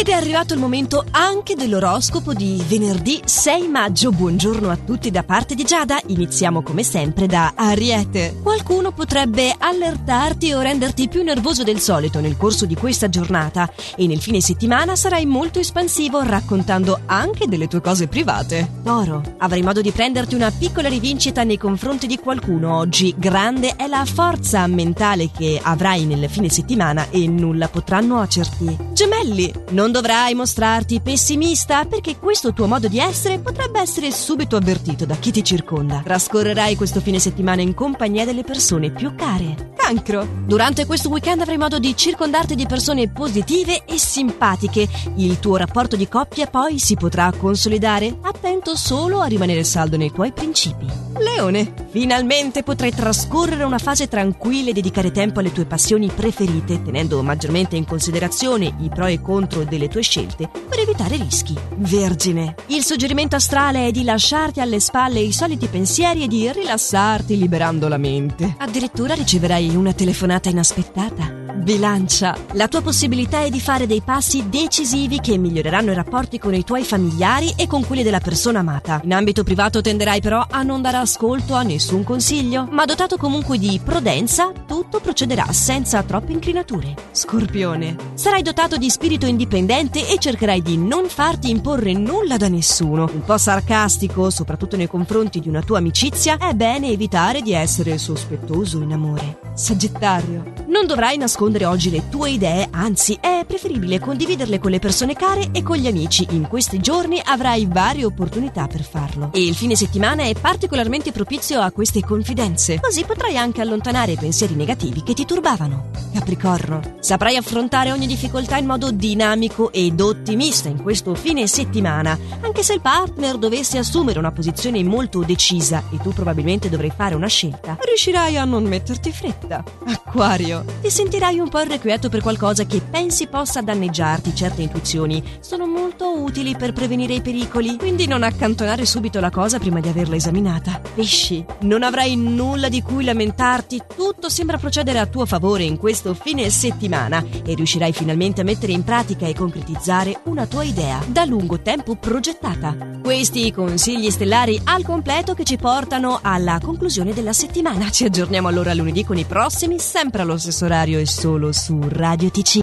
Ed è arrivato il momento anche dell'oroscopo di venerdì 6 maggio. Buongiorno a tutti da parte di Giada. Iniziamo come sempre da Ariete. Qualcuno potrebbe allertarti o renderti più nervoso del solito nel corso di questa giornata e nel fine settimana sarai molto espansivo raccontando anche delle tue cose private. Toro, avrai modo di prenderti una piccola rivincita nei confronti di qualcuno oggi. Grande è la forza mentale che avrai nel fine settimana e nulla potrà nuocerti. Gemelli, non dovrai mostrarti pessimista perché questo tuo modo di essere potrebbe essere subito avvertito da chi ti circonda. Trascorrerai questo fine settimana in compagnia delle persone più care. Cancro. Durante questo weekend avrai modo di circondarti di persone positive e simpatiche. Il tuo rapporto di coppia poi si potrà consolidare. Attento solo a rimanere saldo nei tuoi principi. Leone. Finalmente potrai trascorrere una fase tranquilla e dedicare tempo alle tue passioni preferite, tenendo maggiormente in considerazione i pro e contro delle tue scelte per evitare rischi. Vergine. Il suggerimento astrale è di lasciarti alle spalle i soliti pensieri e di rilassarti liberando la mente. Addirittura riceverai una telefonata inaspettata. Bilancia. La tua possibilità è di fare dei passi decisivi che miglioreranno i rapporti con i tuoi familiari e con quelli della persona amata. In ambito privato tenderai però a non dare ascolto a nessun consiglio, ma dotato comunque di prudenza, tutto procederà senza troppe inclinature. Scorpione. Sarai dotato di spirito indipendente e cercherai di non farti imporre nulla da nessuno. Un po' sarcastico, soprattutto nei confronti di una tua amicizia, è bene evitare di essere sospettoso in amore. Sagittario. Non dovrai nascondere oggi le tue idee, anzi è preferibile condividerle con le persone care e con gli amici. In questi giorni avrai varie opportunità per farlo. E il fine settimana è particolarmente propizio a queste confidenze. Così potrai anche allontanare i pensieri negativi che ti turbavano. Capricorno. Saprai affrontare ogni difficoltà in modo dinamico ed ottimista in questo fine settimana, anche se il partner dovesse assumere una posizione molto decisa e tu probabilmente dovrai fare una scelta, riuscirai a non metterti fretta. Acquario. Ti sentirai un po' irrequieto per qualcosa che pensi possa danneggiarti. Certe intuizioni sono molto utili per prevenire i pericoli, quindi non accantonare subito la cosa prima di averla esaminata. Pesci. Non avrai nulla di cui lamentarti, tutto sembra procedere a tuo favore in questo fine settimana e riuscirai finalmente a mettere in pratica e concretizzare una tua idea da lungo tempo progettata. Questi i consigli stellari al completo che ci portano alla conclusione della settimana. Ci aggiorniamo allora lunedì con i prossimi, sempre allo stesso orario e solo su Radio TC.